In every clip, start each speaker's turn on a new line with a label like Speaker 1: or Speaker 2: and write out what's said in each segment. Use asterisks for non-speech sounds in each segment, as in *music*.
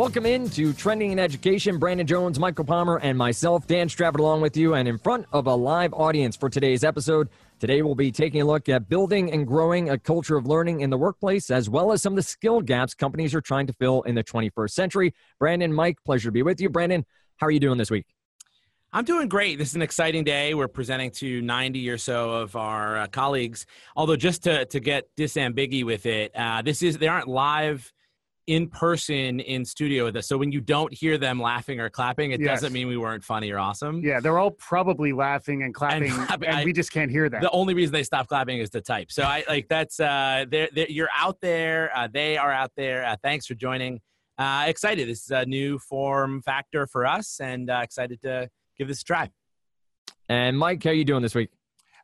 Speaker 1: Welcome into Trending in Education. Brandon Jones, Michael Palmer, and myself, Dan Strafford, along with you, and in front of a live audience for today's episode. Today, we'll be taking a look at building and growing a culture of learning in the workplace, as well as some of the skill gaps companies are trying to fill in the 21st century. Brandon, Mike, pleasure to be with you. Brandon, how are you doing this week?
Speaker 2: I'm doing great. This is an exciting day. We're presenting to 90 or so of our uh, colleagues. Although, just to, to get disambiguous with it, uh, this is they aren't live in person in studio with us. So when you don't hear them laughing or clapping, it yes. doesn't mean we weren't funny or awesome.
Speaker 3: Yeah, they're all probably laughing and clapping, and, clapping, and I, we just can't hear that.
Speaker 2: The only reason they stop clapping is to type. So I like that's uh, they're, they're, you're out there. Uh, they are out there. Uh, thanks for joining. Uh, excited. This is a new form factor for us, and uh, excited to give this a try.
Speaker 1: And Mike, how are you doing this week?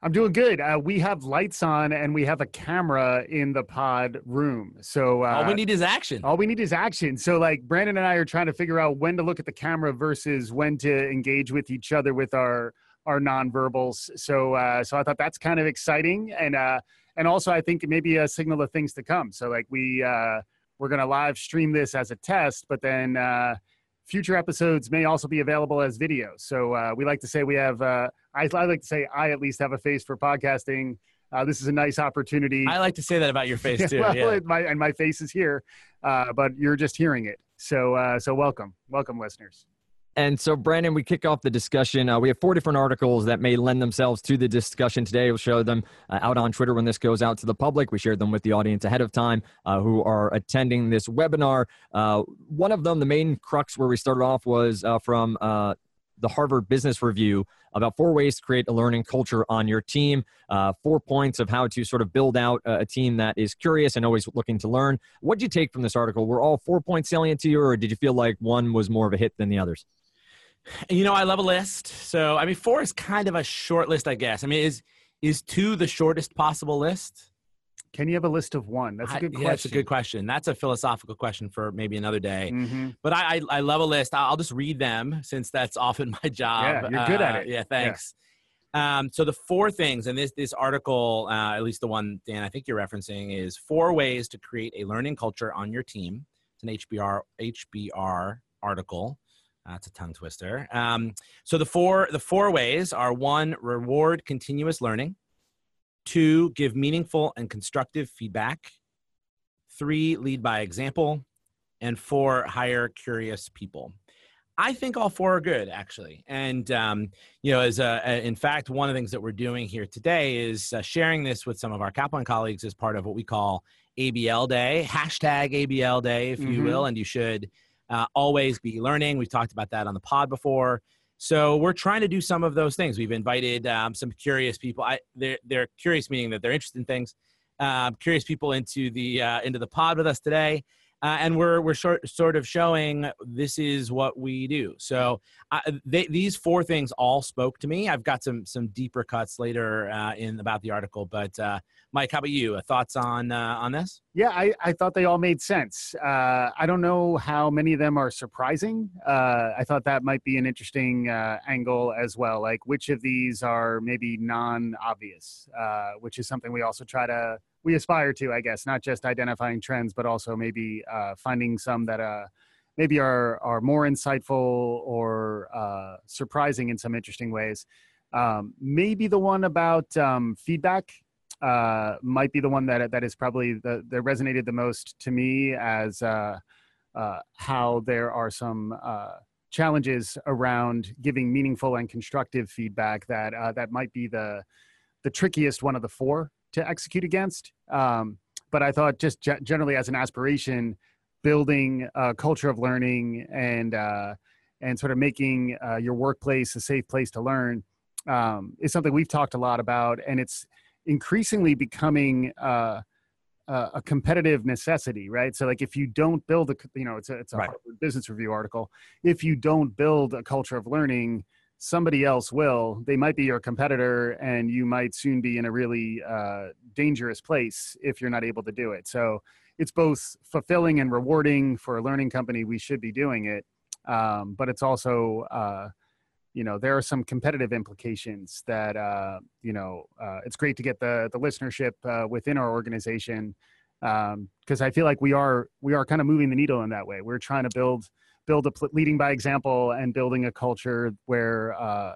Speaker 3: I'm doing good. Uh, we have lights on and we have a camera in the pod room. So uh,
Speaker 2: all we need is action.
Speaker 3: All we need is action. So like Brandon and I are trying to figure out when to look at the camera versus when to engage with each other with our our nonverbals. So uh, so I thought that's kind of exciting and uh, and also I think maybe a signal of things to come. So like we uh, we're gonna live stream this as a test, but then uh, future episodes may also be available as videos. So uh, we like to say we have, uh, I, I, like to say I at least have a face for podcasting. Uh, this is a nice opportunity.
Speaker 2: I like to say that about your face *laughs* too.
Speaker 3: well,
Speaker 2: yeah.
Speaker 3: my, and my face is here, uh, but you're just hearing it. So, uh, so welcome, welcome, listeners.
Speaker 1: And so, Brandon, we kick off the discussion. Uh, we have four different articles that may lend themselves to the discussion today. We'll show them uh, out on Twitter when this goes out to the public. We shared them with the audience ahead of time uh, who are attending this webinar. Uh, one of them, the main crux where we started off, was uh, from uh, the Harvard Business Review about four ways to create a learning culture on your team, uh, four points of how to sort of build out a team that is curious and always looking to learn. What did you take from this article? Were all four points salient to you, or did you feel like one was more of a hit than the others?
Speaker 2: You know, I love a list. So, I mean, four is kind of a short list, I guess. I mean, is is two the shortest possible list?
Speaker 3: Can you have a list of one? That's a good I, question.
Speaker 2: Yeah, that's a good question. That's a philosophical question for maybe another day. Mm-hmm. But I, I, I, love a list. I'll just read them since that's often *laughs* my job.
Speaker 3: Yeah, you're good at
Speaker 2: uh,
Speaker 3: it.
Speaker 2: yeah, thanks. Yeah. Um, so the four things, and this this article, uh, at least the one Dan I think you're referencing, is four ways to create a learning culture on your team. It's an HBR HBR article. That's a tongue twister. Um, so the four the four ways are one, reward continuous learning. Two, give meaningful and constructive feedback. Three, lead by example. And four, hire curious people. I think all four are good, actually. And um, you know, as a, in fact, one of the things that we're doing here today is uh, sharing this with some of our Kaplan colleagues as part of what we call ABL Day, hashtag ABL Day, if mm-hmm. you will. And you should uh, always be learning. We've talked about that on the pod before. So we're trying to do some of those things. We've invited um, some curious people. I, they're, they're curious, meaning that they're interested in things. Um, curious people into the uh, into the pod with us today. Uh, and we're we're short, sort of showing this is what we do. So uh, they, these four things all spoke to me. I've got some some deeper cuts later uh, in about the article, but uh, Mike, how about you? Uh, thoughts on uh, on this?
Speaker 3: Yeah, I, I thought they all made sense. I don't know how many of them are surprising. I thought that might be an interesting angle as well. Like which of these are maybe non-obvious, which is something we also try to we aspire to, I guess, not just identifying trends, but also maybe uh, finding some that uh, maybe are are more insightful or uh, surprising in some interesting ways. Um, maybe the one about um, feedback uh, might be the one that that is probably the that resonated the most to me as uh, uh, how there are some challenges around giving meaningful and constructive feedback that that might be the the trickiest one of the four to execute against. Um, but I thought just ge- generally as an aspiration, building a culture of learning and uh, and sort of making uh, your workplace a safe place to learn um, is something we've talked a lot about, and it's increasingly becoming uh, a competitive necessity, right? So, like, if you don't build a, you know, it's a it's a right. Business Review article. If you don't build a culture of learning, somebody else will. They might be your competitor, and you might soon be in a really uh, dangerous place if you're not able to do it. So it's both fulfilling and rewarding for a learning company. We should be doing it, um, but it's also, uh, you know, there are some competitive implications that uh, you know. Uh, it's great to get the the listenership uh, within our organization. because I feel like we are we are kind of moving the needle in that way. We're trying to build build a pl- leading by example and building a culture where uh,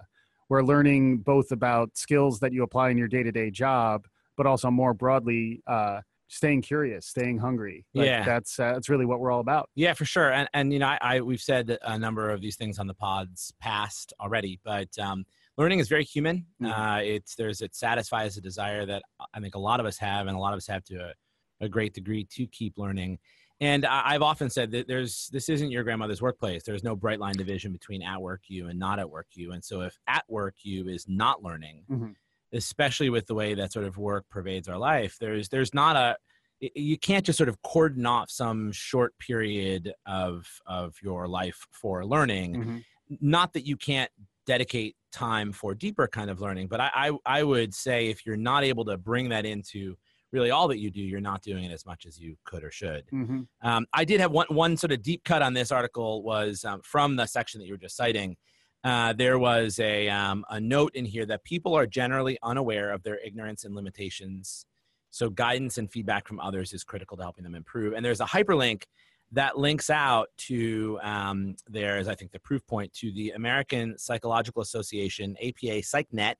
Speaker 3: we're learning both about skills that you apply in your day to day job, but also more broadly. Uh, staying curious, staying hungry. Like,
Speaker 2: Yeah.
Speaker 3: that's uh, that's really what we're all about.
Speaker 2: Yeah, for sure. And and you know, I, I we've said a number of these things on the pods past already, but um, learning is very human.
Speaker 3: Mhm.
Speaker 2: Uh, it's there's it satisfies a desire that I think a lot of us have, and a lot of us have to a, a great degree to keep learning. And I, I've often said that there's this isn't your grandmother's workplace. There's no bright line division between at work you and not at work you. And so if at work you is not learning,
Speaker 3: Mhm.
Speaker 2: especially with the way that sort of work pervades our life, there's there's not a you can't just sort of cordon off some short period of of your life for learning
Speaker 3: Mhm.
Speaker 2: not that you can't dedicate time for deeper kind of learning but I, I i would say if you're not able to bring that into really all that you do you're not doing it as much as you could or should
Speaker 3: Mhm.
Speaker 2: um, I did have one one sort of deep cut on this article was um, from the section that you were just citing. Uh, there was a um, a note in here that people are generally unaware of their ignorance and limitations. So guidance and feedback from others is critical to helping them improve. And there's a hyperlink that links out to um, there's I think the proof point to the American Psychological Association APA PsychNet,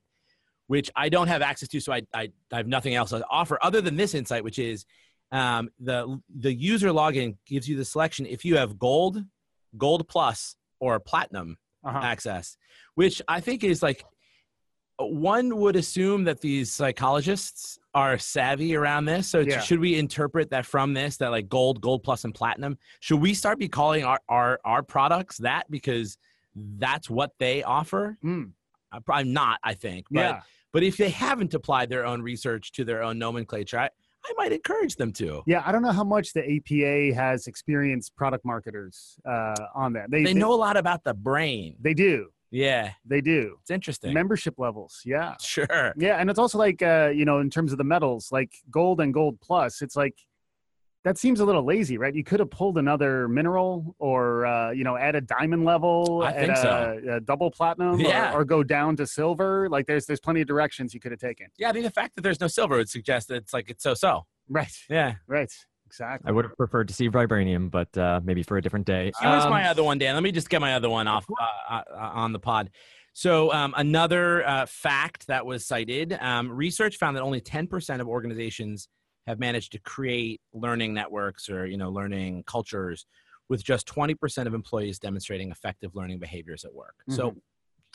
Speaker 2: which I don't have access to, so I I, I have nothing else to offer other than this insight, which is um, the the user login gives you the selection if you have gold, gold plus, or platinum
Speaker 3: Uh-huh.
Speaker 2: access, which I think is like one would assume that these psychologists are savvy around this. So
Speaker 3: Yeah.
Speaker 2: should we interpret that from this that like gold, gold plus, and platinum? Should we start be calling our our, our products that because that's what they offer?
Speaker 3: Mm,
Speaker 2: Probably not. I think. But
Speaker 3: yeah.
Speaker 2: but if they haven't applied their own research to their own nomenclature, I, I might encourage them to.
Speaker 3: Yeah, I don't know how much the APA has experienced product marketers uh, on that. They,
Speaker 2: They know a lot about the brain.
Speaker 3: They do.
Speaker 2: Yeah,
Speaker 3: They do.
Speaker 2: it's interesting.
Speaker 3: Membership levels. Yeah.
Speaker 2: Sure.
Speaker 3: Yeah, and it's also like uh, you know, in terms of the medals, like gold and gold plus, it's like that seems a little lazy, right? You could have pulled another mineral or uh, you know, add a diamond level,
Speaker 2: I think
Speaker 3: a,
Speaker 2: so.
Speaker 3: a double platinum,
Speaker 2: Yeah.
Speaker 3: or, or go down to silver. Like there's there's plenty of directions you could have taken.
Speaker 2: Yeah, I think the fact that there's no silver would suggest that it's like it's so-so.
Speaker 3: Right.
Speaker 2: Yeah.
Speaker 3: Right. Exactly.
Speaker 1: I would have preferred to see vibranium, but uh, maybe for a different day.
Speaker 2: Here's
Speaker 1: Um,
Speaker 2: my other one, Dan. Let me just get my other one off uh, uh, on the pod. So, um, another uh, fact that was cited um, research found that only 10% of organizations have managed to create learning networks or you know learning cultures with just 20% of employees demonstrating effective learning behaviors at work. So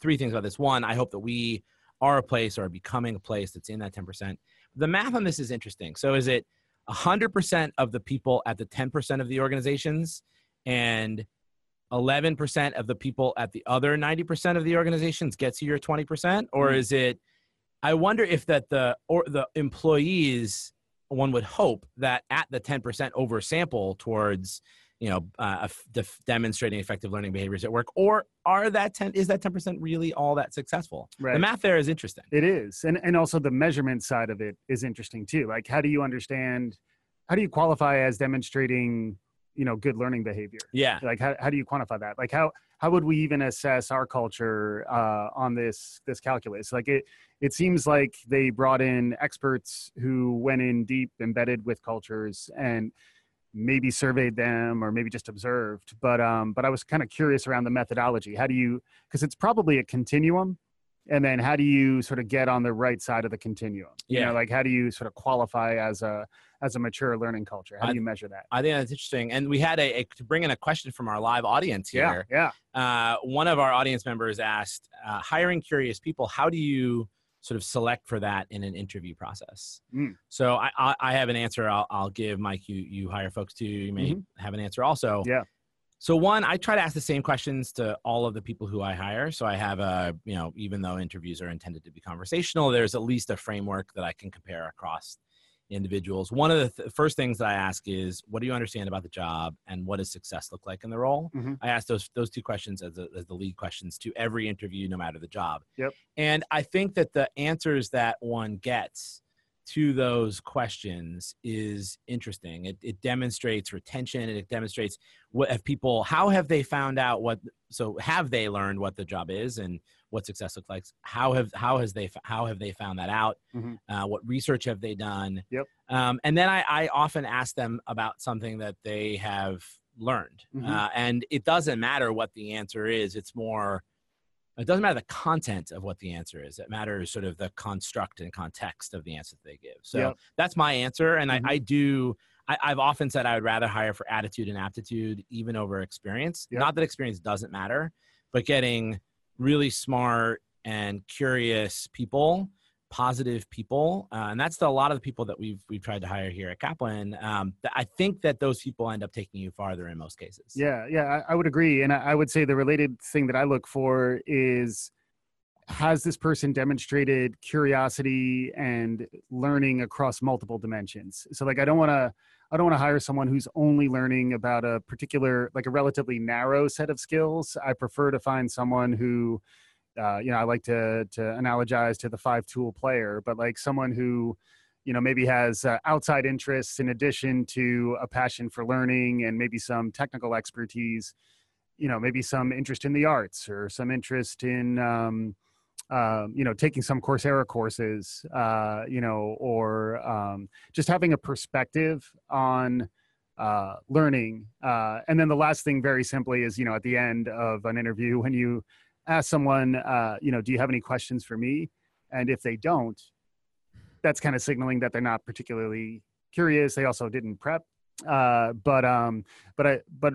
Speaker 2: three things about this. One i hope that we are a place or are becoming a place that's in that 10% the math on this is interesting. So is it 100% of the people at the 10% of the organizations and 11% of the people at the other 90% of the organizations gets you your 20% or
Speaker 3: Mhm.
Speaker 2: is it i wonder if that the or the employees one would hope that at the 10% oversample towards you know uh, def- demonstrating effective learning behaviors at work or are that 10 is that 10% really all that successful the math there is interesting
Speaker 3: It is. And and also the measurement side of it is interesting too. Like how do you understand how do you qualify as demonstrating, you know, good learning behavior?
Speaker 2: yeah
Speaker 3: Like how, how do you quantify that? Like how how would we even assess our culture uh, on this this calculus? Like it it seems like they brought in experts who went in deep, embedded with cultures and maybe surveyed them or maybe just observed. But um, but I was kind of curious around the methodology. How do you because it's probably a continuum and then how do you sort of get on the right side of the continuum you
Speaker 2: Yeah.
Speaker 3: know like how do you sort of qualify as a as a mature learning culture how do
Speaker 2: I-
Speaker 3: you measure that
Speaker 2: i think that's interesting and we had a, a to bring in a question from our live audience here
Speaker 3: yeah yeah
Speaker 2: uh, one of our audience members asked, uh, hiring curious people, how do you sort of select for that in an interview process?
Speaker 3: Mm.
Speaker 2: So I, I, I have an answer I'll, I'll give Mike. You, you hire folks too. You may
Speaker 3: Mhm.
Speaker 2: have an answer also.
Speaker 3: Yeah.
Speaker 2: So one, I try to ask the same questions to all of the people who I hire. So I have a, you know, even though interviews are intended to be conversational, there's at least a framework that I can compare across individuals. One of the th- first things that I ask is, what do you understand about the job, and what does success look like in the role?
Speaker 3: Mhm.
Speaker 2: I ask those those two questions as, a, as the lead questions to every interview, no matter the job.
Speaker 3: Yep.
Speaker 2: And I think that the answers that one gets to those questions is interesting. It, it demonstrates retention. and It demonstrates what have people, how have they found out what, so have they learned what the job is and what success looks like. How have how has they how have they found that out?
Speaker 3: Mhm.
Speaker 2: Uh, what research have they done?
Speaker 3: Yep.
Speaker 2: Um, and then I, I often ask them about something that they have learned,
Speaker 3: Mhm.
Speaker 2: uh, and it doesn't matter what the answer is. It's more. It doesn't matter the content of what the answer is. It matters sort of the construct and context of the answer that they give. So
Speaker 3: Yep.
Speaker 2: that's my answer, and
Speaker 3: Mhm.
Speaker 2: I, I do. I, I've often said I would rather hire for attitude and aptitude even over experience.
Speaker 3: Yep.
Speaker 2: Not that experience doesn't matter, but getting really smart and curious people, positive people, uh, and that's the, a lot of the people that we've we've tried to hire here at Kaplan. Um, I think that those people end up taking you farther in most cases.
Speaker 3: Yeah, yeah, I, I would agree. And I, I would say the related thing that I look for is has this person demonstrated curiosity and learning across multiple dimensions? So like I don't want to I don't want to hire someone who's only learning about a particular like a relatively narrow set of skills. I prefer to find someone who uh, you know, I like to to analogize to the five tool player, but like someone who you know maybe has uh, outside interests in addition to a passion for learning and maybe some technical expertise you know maybe some interest in the arts or some interest in um, um, you know taking some coursera courses uh, you know or um, just having a perspective on uh, learning uh, and then the last thing very simply is you know at the end of an interview when you ask someone uh, you know do you have any questions for me and if they don't that's kind of signaling that they're not particularly curious. They also didn't prep. Uh, but um, but I but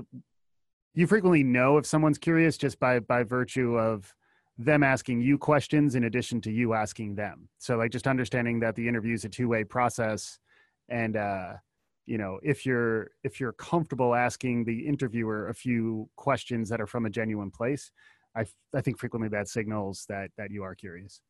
Speaker 3: you frequently know if someone's curious just by by virtue of them asking you questions in addition to you asking them. So like just understanding that the interview is a two way process, and uh, you know if you're if you're comfortable asking the interviewer a few questions that are from a genuine place, I I think frequently that signals that that you are curious.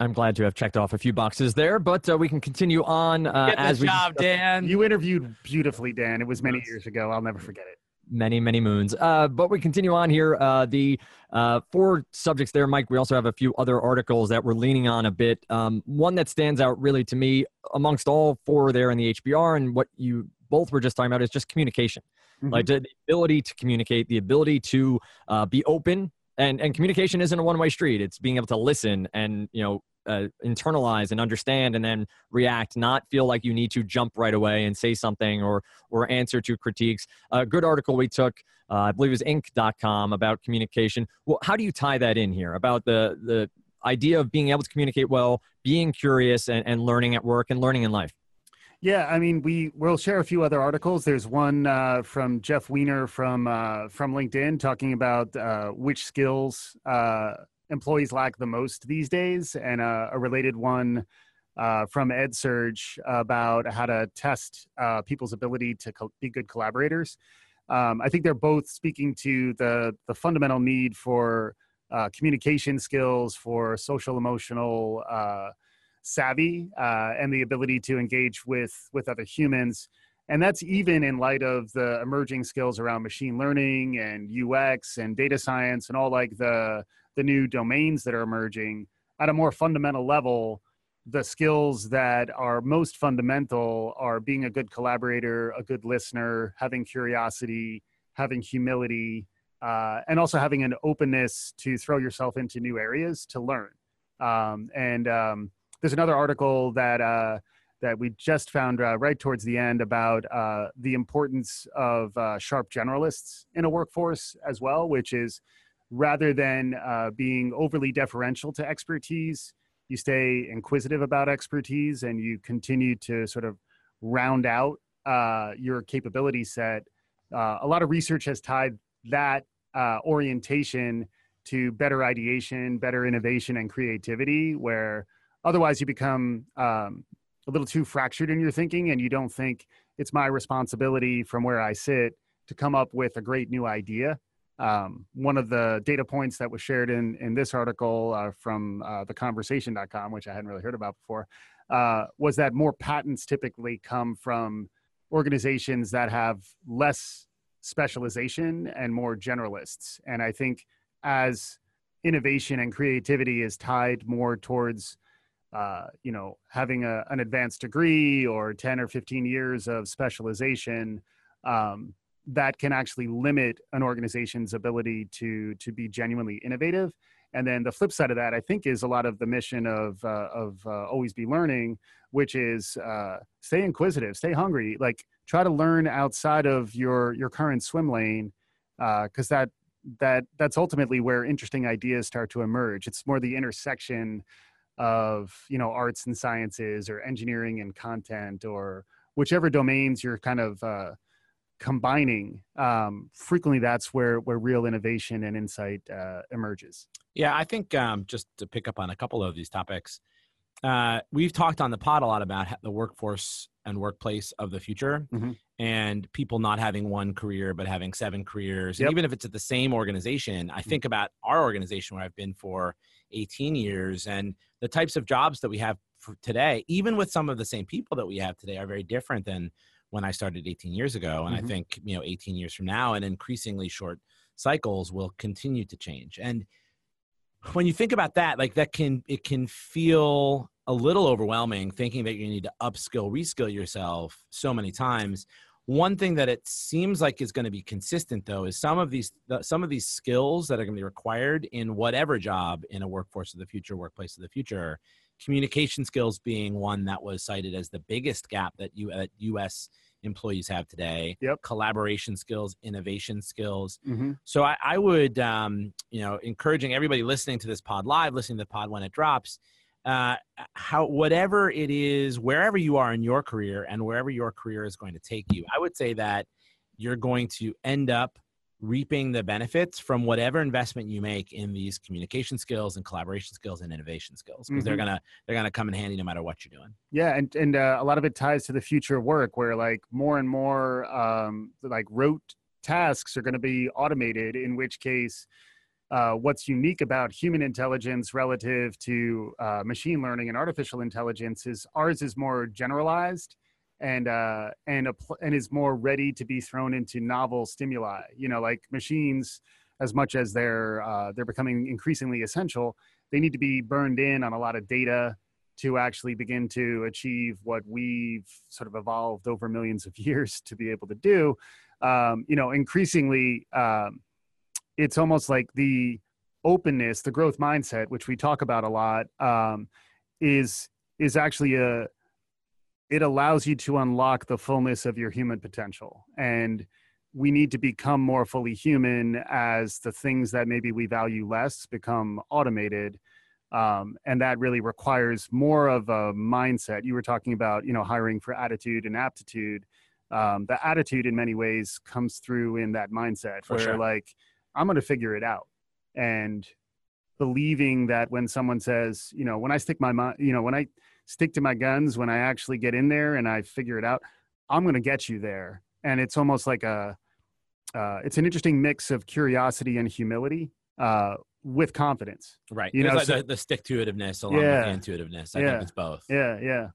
Speaker 1: I'm glad to have checked off a few boxes there, but uh, we can continue on uh,
Speaker 2: Get the
Speaker 1: as we
Speaker 2: job, Dan.
Speaker 3: You interviewed beautifully, Dan. It was many
Speaker 2: Yes.
Speaker 3: years ago. I'll never forget it.
Speaker 1: many many moons uh, but we continue on here uh, the uh, four subjects there mike we also have a few other articles that we're leaning on a bit um, one that stands out really to me amongst all four there in the hbr and what you both were just talking about is just communication
Speaker 3: Mhm.
Speaker 1: like the the ability to communicate the ability to uh, be open and and communication isn't a one-way street. It's being able to listen and you know uh, internalize and understand and then react not feel like you need to jump right away and say something or or answer to critiques. A good article we took uh, i believe it was inc.com about communication. Well how do you tie that in here about the the idea of being able to communicate well being curious and, and learning at work and learning in life
Speaker 3: Yeah, I mean, we will share a few other articles. There's one uh, from Jeff Weiner from uh, from LinkedIn talking about uh, which skills uh, employees lack the most these days, and uh, a related one uh, from EdSurge about how to test people's ability to co- be good collaborators. Um, I think they're both speaking to the the fundamental need for communication skills, for social emotional. Savvy uh, and the ability to engage with with other humans. And that's even in light of the emerging skills around machine learning and ux and data science and all like the the new domains that are emerging. At a more fundamental level the skills that are most fundamental are being a good collaborator a good listener having curiosity having humility uh, and also having an openness to throw yourself into new areas to learn. Um, and um, there's another article that uh, that we just found uh, right towards the end about uh, the importance of uh, sharp generalists in a workforce as well, which is rather than uh, being overly deferential to expertise, you stay inquisitive about expertise and you continue to sort of round out uh, your capability set. Uh, a lot of research has tied that orientation to better ideation, better innovation, and creativity, where otherwise you become um, a little too fractured in your thinking and you don't think it's my responsibility from where i sit to come up with a great new idea. Um, one of the data points that was shared in in this article uh, from uh, theconversation.com which i hadn't really heard about before uh, was that more patents typically come from organizations that have less specialization and more generalists. And i think as innovation and creativity is tied more towards uh, you know, having a, an advanced degree or 10 or 15 years of specialization, um, that can actually limit an organization's ability to to be genuinely innovative. And then the flip side of that, I think, is a lot of the mission of uh, of uh, always be learning, which is uh, stay inquisitive, stay hungry, like try to learn outside of your your current swim lane, because uh, that that that's ultimately where interesting ideas start to emerge. It's more the intersection of you know arts and sciences or engineering and content or whichever domains you're kind of uh, combining um, frequently that's where where real innovation and insight uh, emerges.
Speaker 2: Yeah i think um, just to pick up on a couple of these topics uh, we've talked on the pod a lot about the workforce and workplace of the future mm-hmm. and people not having one career but having seven careers yep. and even if it's at the same organization i mm. think about our organization where i've been for 18 years and the types of jobs that we have today even with some of the same people that we have today are very different than when i started 18 years ago and mm-hmm. i think you know 18 years from now and increasingly short cycles will continue to change and when you think about that like that can it can feel a little overwhelming thinking that you need to upskill reskill yourself so many times. One thing that it seems like is going to be consistent though is some of these some of these skills that are going to be required in whatever job in a workforce of the future workplace of the future communication skills being one that was cited as the biggest gap that you us employees have today
Speaker 3: yep
Speaker 2: collaboration skills innovation skills mm-hmm. so I, I would um, you know encouraging everybody listening to this pod live listening to the pod when it drops uh, how whatever it is, wherever you are in your career and wherever your career is going to take you, I would say that you're going to end up reaping the benefits from whatever investment you make in these communication skills and collaboration skills and innovation skills because mm-hmm. they're gonna they're gonna come in handy no matter what you're doing
Speaker 3: yeah and and uh, a lot of it ties to the future of work where like more and more um like rote tasks are going to be automated in which case uh, what's unique about human intelligence relative to uh, machine learning and artificial intelligence is ours is more generalized and uh, and and is more ready to be thrown into novel stimuli. You know, like machines, as much as they're uh, they're becoming increasingly essential, they need to be burned in on a lot of data to actually begin to achieve what we've sort of evolved over millions of *laughs* years to be able to do. Um, you know, increasingly. Um, it's almost like the openness, the growth mindset, which we talk about a lot, um, is is actually a it allows you to unlock the fullness of your human potential and we need to become more fully human as the things that maybe we value less become automated um, and that really requires more of a mindset you were talking about you know hiring for attitude and aptitude um, the attitude in many ways comes through in that mindset for where sure. like I'm going to figure it out. And believing that when someone says, you know, when I stick my, mind, you know, when I stick to my guns, when I actually get in there and I figure it out, I'm going to get you there. And it's almost like a, uh, it's an interesting mix of curiosity and humility uh, with confidence.
Speaker 2: Right. You There's know, like so, the, the stick to itiveness along yeah, with the intuitiveness. I yeah, think it's both.
Speaker 3: Yeah. Yeah.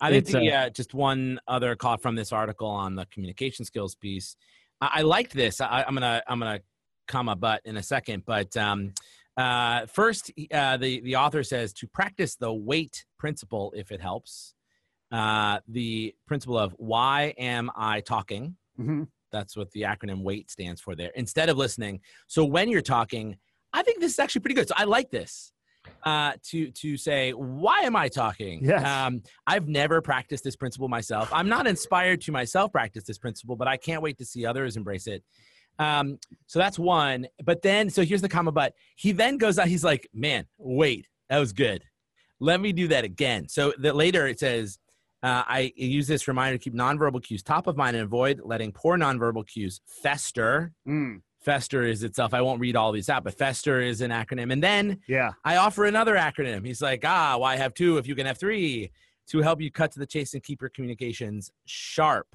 Speaker 2: I think the, uh, just one other call from this article on the communication skills piece. I, I liked this. I, I'm gonna I'm gonna comma but in a second. But um, uh, first, uh, the the author says to practice the wait principle if it helps. Uh, the principle of why am I talking? Mm-hmm. That's what the acronym WAIT stands for there. Instead of listening. So when you're talking, I think this is actually pretty good. So I like this uh, to to say why am I talking?
Speaker 3: Yes.
Speaker 2: Um, I've never practiced this principle myself. I'm not inspired to myself practice this principle, but I can't wait to see others embrace it. Um, so that's one. But then, so here's the comma, but he then goes out, he's like, man, wait, that was good. Let me do that again. So that later it says, uh, I use this reminder to keep nonverbal cues top of mind and avoid letting poor nonverbal cues fester. Mm. Fester is itself. I won't read all these out, but Fester is an acronym. And then
Speaker 3: yeah,
Speaker 2: I offer another acronym. He's like, ah, why have two if you can have three to help you cut to the chase and keep your communications sharp.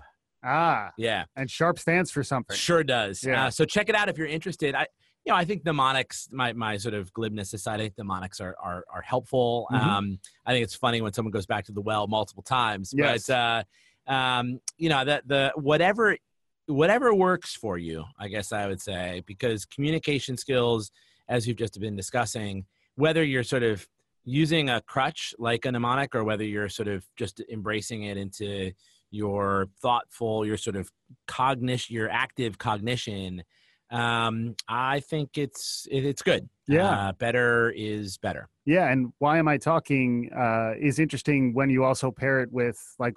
Speaker 3: Ah,
Speaker 2: yeah.
Speaker 3: And Sharp stands for something.
Speaker 2: Sure does. Yeah. Uh, so check it out if you're interested. I, you know, I think mnemonics, my, my sort of glibness aside, I think mnemonics are, are, are helpful. Mm-hmm. Um, I think it's funny when someone goes back to the well multiple times,
Speaker 3: yes.
Speaker 2: but, uh, um, you know, that the, whatever, whatever works for you, I guess I would say, because communication skills, as you've just been discussing, whether you're sort of using a crutch like a mnemonic or whether you're sort of just embracing it into your thoughtful, your sort of cognition, your active cognition. um, I think it's it, it's good.
Speaker 3: Yeah.
Speaker 2: uh, better is better.
Speaker 3: Yeah, and why am I talking uh, is interesting when you also pair it with like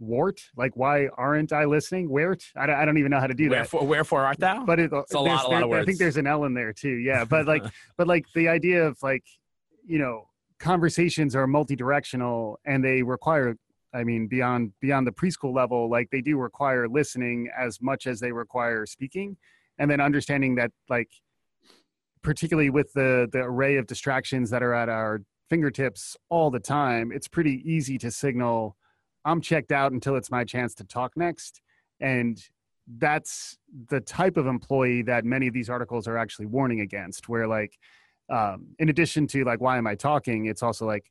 Speaker 3: wart. Like, why aren't I listening? Wart? I don't, I don't even know how to do that.
Speaker 2: Wherefore, wherefore art thou?
Speaker 3: But it,
Speaker 2: a lot- a lot of
Speaker 3: there- I think there's an L in there too. Yeah, but like, *laughs* but like the idea of like, you know, conversations are multi-directional and they require. I mean, beyond beyond the preschool level, like they do require listening as much as they require speaking, and then understanding that like particularly with the the array of distractions that are at our fingertips all the time it's pretty easy to signal i'm checked out until it's my chance to talk next and that's the type of employee that many of these articles are actually warning against where like um, in addition to like why am i talking? it's also like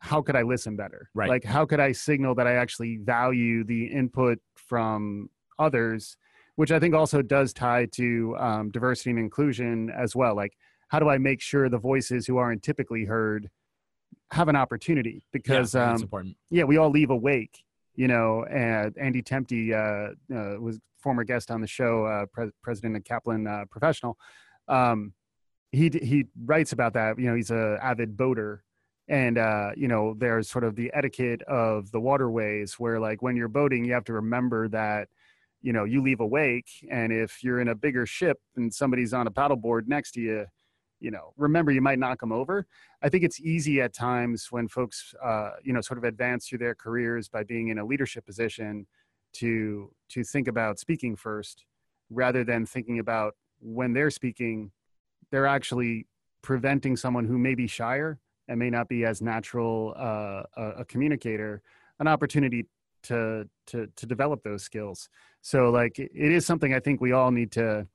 Speaker 3: how could i listen better
Speaker 2: Right.
Speaker 3: like how could i signal that i actually value the input from others which I think also does tie to um, diversity and inclusion as well. Like, how do I make sure the voices who aren't typically heard have an opportunity? Because
Speaker 2: yeah,
Speaker 3: um,
Speaker 2: important.
Speaker 3: yeah we all leave awake, you know. And Andy Temte uh, uh, was former guest on the show, uh, pre- president of Kaplan uh, Professional. Um, he he writes about that. You know, he's a avid boater. And uh, you know, there's sort of the etiquette of the waterways where, like, when you're boating, you have to remember that you know you leave a wake and if you're in a bigger ship and somebody's on a paddleboard next to you you know remember you might knock them over. I think it's easy at times when folks uh, you know sort of advance through their careers by being in a leadership position to to think about speaking first rather than thinking about when they're speaking they're actually preventing someone who may be shyer and may not be as natural uh, a, a communicator an opportunity to to to develop those skills. So like it is something i think we all need to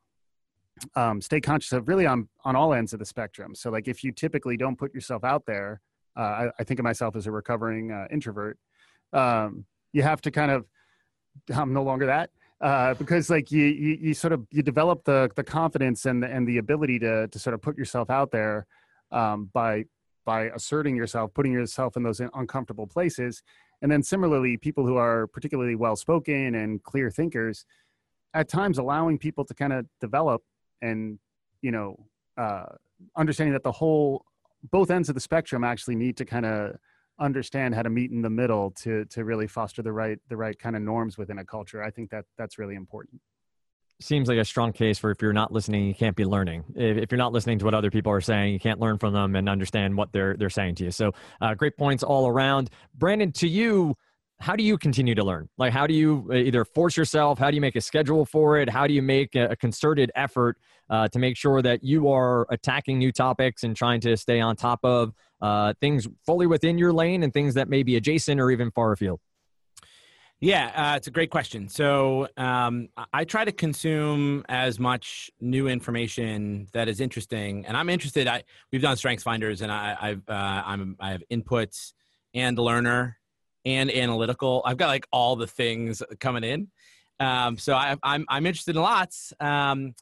Speaker 3: um, stay conscious of really on on all ends of the spectrum. So like if you typically don't put yourself out there uh, I, I think of myself as a recovering uh, introvert um, you have to kind of i'm no longer that uh, because like you, you you sort of you develop the the confidence and the, and the ability to to sort of put yourself out there um, by by asserting yourself putting yourself in those uncomfortable places and then similarly, people who are particularly well spoken and clear thinkers, at times allowing people to kind of develop and, you know, uh, understanding that the whole, both ends of the spectrum actually need to kind of understand how to meet in the middle to to really foster the right the right kind of norms within a culture. I think that that's really important.
Speaker 1: Seems like a strong case for if you're not listening, you can't be learning. If, if you're not listening to what other people are saying, you can't learn from them and understand what they're they're saying to you. So, uh, great points all around. Brandon, to you, how do you continue to learn? Like, how do you uh, either force yourself? How do you make a schedule for it? How do you make a, a concerted effort uh, to make sure that you are attacking new topics and trying to stay on top of uh, things fully within your lane and things that may be adjacent or even far afield?
Speaker 2: Yeah, uh, it's a great question. So um, I- try to consume as much new information that is interesting, and I'm interested. I we've done strengths finders, and I, I've uh, I'm I have inputs and learner and analytical. I've got like all the things coming in. Um, so I, I'm I'm interested in lots. Um,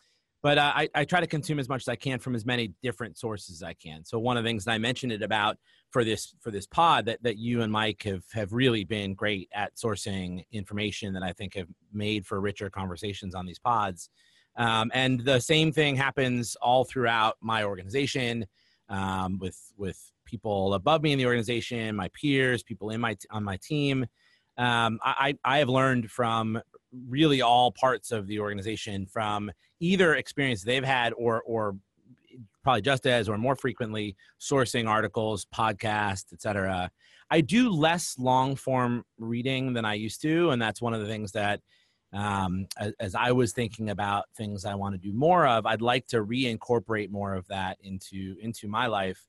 Speaker 2: but uh, I, I try to consume as much as I can from as many different sources as I can. So one of the things that I mentioned it about for this for this pod that, that you and Mike have have really been great at sourcing information that I think have made for richer conversations on these pods. Um, and the same thing happens all throughout my organization um, with with people above me in the organization, my peers, people in my on my team. Um, I, I have learned from really all parts of the organization from either experience they've had or or probably just as or more frequently sourcing articles podcasts etc i do less long form reading than i used to and that's one of the things that um, as, as i was thinking about things i want to do more of i'd like to reincorporate more of that into into my life.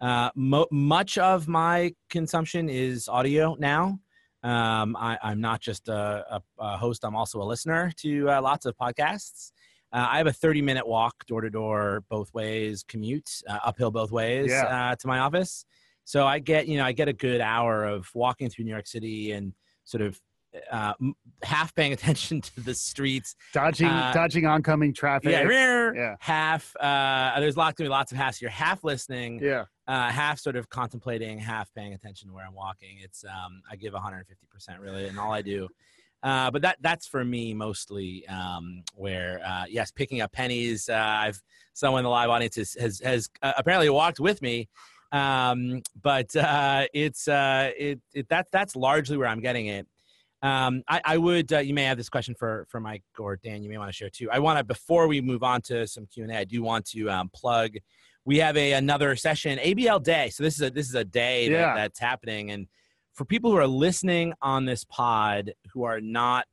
Speaker 2: Uh, mo- much of my consumption is audio now um, I, i'm not just a, a, a host i'm also a listener to uh, lots of podcasts uh, I have a 30 minute walk door to door, both ways, commute uh, uphill both ways
Speaker 3: Yeah.
Speaker 2: uh, to my office. So I get, you know, I get a good hour of walking through New York City and sort of uh, half paying *laughs* attention to the streets.
Speaker 3: Dodging
Speaker 2: Uh,
Speaker 3: dodging oncoming traffic.
Speaker 2: Yeah, rear,
Speaker 3: Yeah.
Speaker 2: half. Uh, there's lots to be lots of halves. You're half listening,
Speaker 3: yeah.
Speaker 2: uh, half sort of contemplating, half paying attention to where I'm walking. It's um, I give 150 percent really, and all I do. Uh, but that that's for me mostly um, where uh, yes, picking up pennies. Uh, I've someone in the live audience has has, has uh, apparently walked with me, um, but uh, it's uh, it, it that that's largely where I'm getting it. Um, I, I, would. Uh, you may have this question for for Mike or Dan. You may want to share too. I want to before we move on to some Q and A. I do want to um, plug. We have a another session, ABL Day. So this is a this is a day
Speaker 3: Yeah.
Speaker 2: that, that's happening, and for people who are listening on this pod who are not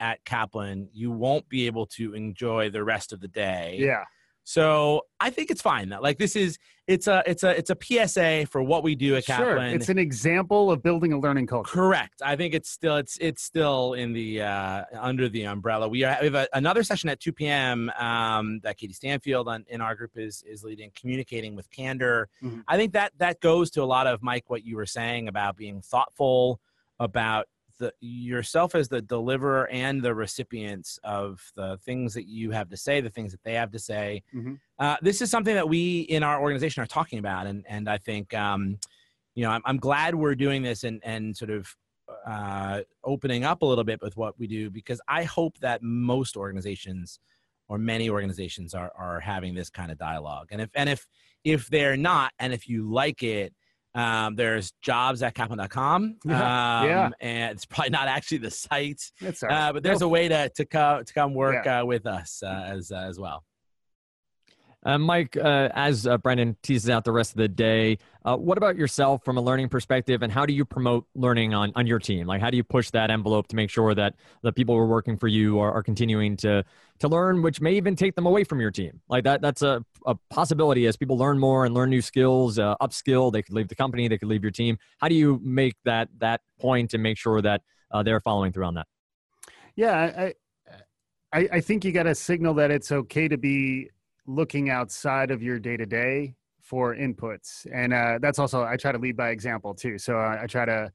Speaker 2: at Kaplan, you won't be able to enjoy the rest of the day.
Speaker 3: Yeah.
Speaker 2: So I think it's fine. That like this is it's a it's a it's a PSA for what we do at
Speaker 3: Sure.
Speaker 2: Kaplan.
Speaker 3: It's an example of building a learning culture.
Speaker 2: Correct. I think it's still it's it's still in the uh, under the umbrella. We, are, we have a, another session at 2 p.m. Um, that Katie Stanfield on, in our group is is leading, communicating with candor.
Speaker 3: Mhm.
Speaker 2: I think that that goes to a lot of Mike what you were saying about being thoughtful about the yourself as the deliverer and the recipients of the things that you have to say, the things that they have to say.
Speaker 3: Mhm.
Speaker 2: Uh, this is something that we in our organization are talking about, and and I think. Um, you know, I'm, I'm glad we're doing this and, and sort of uh, opening up a little bit with what we do because I hope that most organizations or many organizations are, are having this kind of dialogue. And if, and if, if they're not, and if you like it, um, there's jobs at kaplan.com. *laughs*
Speaker 3: Yeah,
Speaker 2: Um,
Speaker 3: yeah.
Speaker 2: And it's probably not actually the site,
Speaker 3: That's all right.
Speaker 2: uh, but there's a way to, to come, to come work uh, with us uh, as, uh, as well.
Speaker 1: Uh, Mike, uh, as uh, Brandon teases out the rest of the day, uh, what about yourself from a learning perspective, and how do you promote learning on, on your team? Like, how do you push that envelope to make sure that the people who are working for you are, are continuing to to learn, which may even take them away from your team? Like that, that's a, a possibility as people learn more and learn new skills, uh, upskill. They could leave the company, they could leave your team. How do you make that that point and make sure that uh, they're following through on that?
Speaker 3: Yeah, I, I, I think you got to signal that it's okay to be looking outside of your day to day for inputs, and uh, that's also I try to lead by example too. So I, I try to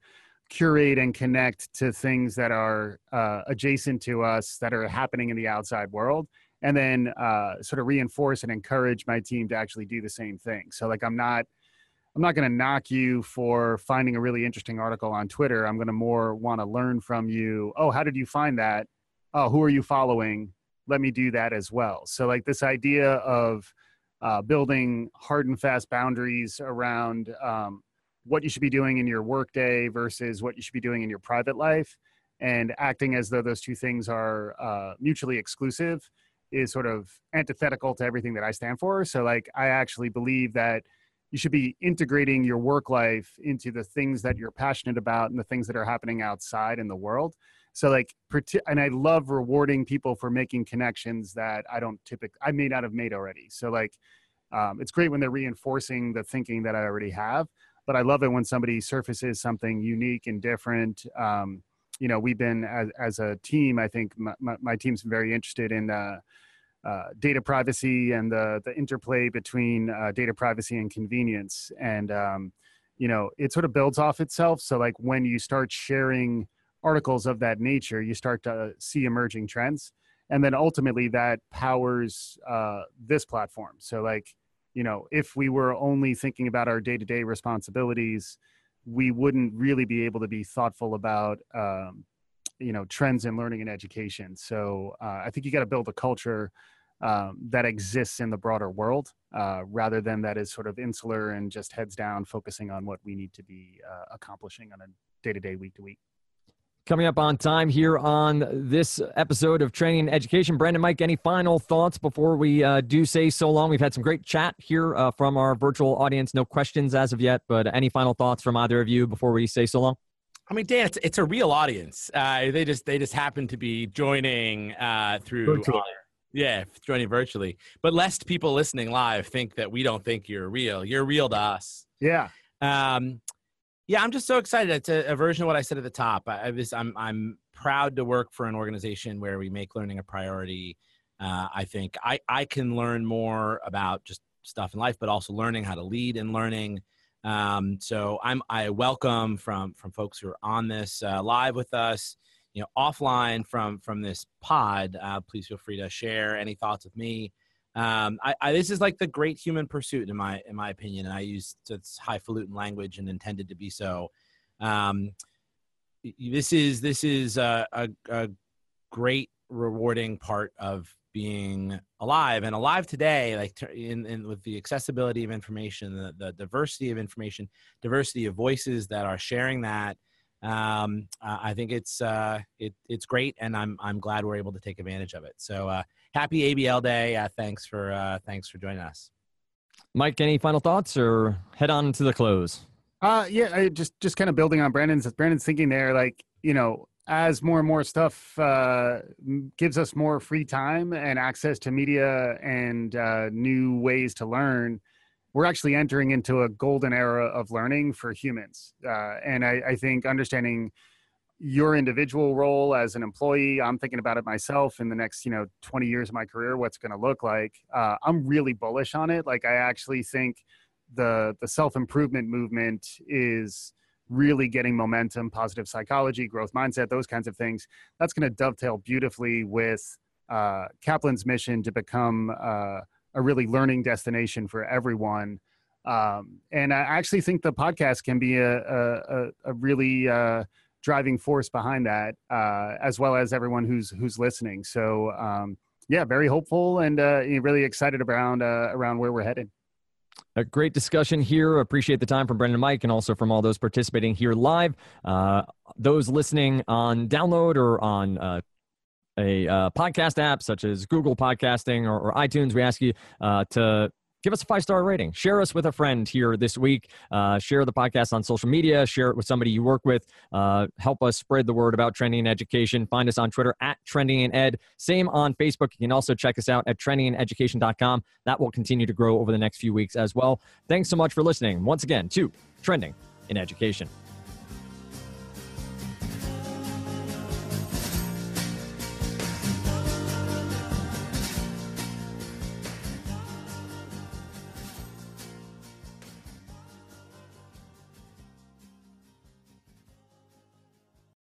Speaker 3: curate and connect to things that are uh, adjacent to us that are happening in the outside world, and then uh, sort of reinforce and encourage my team to actually do the same thing. So like I'm not. I'm not going to knock you for finding a really interesting article on Twitter. I'm going to more want to learn from you. Oh, how did you find that? oh, who are you following? Let me do that as well. So, like this idea of uh, building hard and fast boundaries around um, what you should be doing in your workday versus what you should be doing in your private life, and acting as though those two things are uh, mutually exclusive is sort of antithetical to everything that I stand for. So, like, I actually believe that you should be integrating your work life into the things that you're passionate about and the things that are happening outside in the world so like and i love rewarding people for making connections that i don't typically i may not have made already. So like um, it's great when they're reinforcing the thinking that i already have but i love it when somebody surfaces something unique and different. Um, you know we've been as, as a team i think my, my, my team's very interested in uh, uh, data privacy and the the interplay between uh, data privacy and convenience. And um, you know it sort of builds off itself. So like when you start sharing articles of that nature, you start to see emerging trends. And then ultimately that powers uh, this platform. So, like, you know, if we were only thinking about our day to day responsibilities, we wouldn't really be able to be thoughtful about, um, you know, trends in learning and education. So, uh, I think you got to build a culture um, that exists in the broader world uh, rather than that is sort of insular and just heads down, focusing on what we need to be uh, accomplishing on a day to day, week to week.
Speaker 1: Coming up on time here on this episode of Trending in Education. Brandon, Mike, any final thoughts before we uh, do say so long? We've had some great chat here uh, from our virtual audience. No questions as of yet, but any final thoughts from either of you before we say so long?
Speaker 2: I mean, Dan, it's, it's a real audience. Uh, they just they just happen to be joining uh, through yeah, joining virtually. But lest people listening live think that we don't think you're real, you're real to us.
Speaker 3: Yeah.
Speaker 2: Um, yeah, I'm just so excited. It's a, a version of what I said at the top. I, I was, I'm, I'm proud to work for an organization where we make learning a priority. Uh, I think I, I can learn more about just stuff in life, but also learning how to lead in learning. Um, so I'm, I welcome from, from folks who are on this uh, live with us, you know, offline from, from this pod. Uh, please feel free to share any thoughts with me. Um, I, I, this is like the great human pursuit, in my in my opinion, and I use it's highfalutin language and intended to be so. Um, this is this is a, a, a great rewarding part of being alive and alive today like in, in with the accessibility of information the, the diversity of information diversity of voices that are sharing that um, I think it's uh, it, it's great, and I'm I'm glad we're able to take advantage of it. So uh, happy ABL Day! Uh, thanks for uh, thanks for joining us.
Speaker 1: Mike, any final thoughts, or head on to the close?
Speaker 3: Uh, yeah, I just just kind of building on Brandon's Brandon's thinking there. Like you know, as more and more stuff uh, gives us more free time and access to media and uh, new ways to learn, we're actually entering into a golden era of learning for humans. Uh, and I, I, think understanding your individual role as an employee, I'm thinking about it myself in the next, you know, 20 years of my career, what's going to look like. Uh, I'm really bullish on it. Like I actually think the the self improvement movement is really getting momentum, positive psychology, growth mindset, those kinds of things. That's going to dovetail beautifully with uh, Kaplan's mission to become uh, a really learning destination for everyone. Um, and I actually think the podcast can be a, a, a really uh, driving force behind that, uh, as well as everyone who's who's listening. So um, yeah, very hopeful and uh, really excited around uh, around where we're headed.
Speaker 1: A great discussion here. Appreciate the time from Brandon Mike and also from all those participating here live. Uh, those listening on download or on uh, a uh, podcast app such as Google Podcasting or, or iTunes, we ask you uh, to give us a five star rating. Share us with a friend here this week. Uh, share the podcast on social media. Share it with somebody you work with. Uh, help us spread the word about trending in education. Find us on Twitter at trending in ed. Same on Facebook. You can also check us out at trendingineducation.com. That will continue to grow over the next few weeks as well. Thanks so much for listening once again to Trending in Education.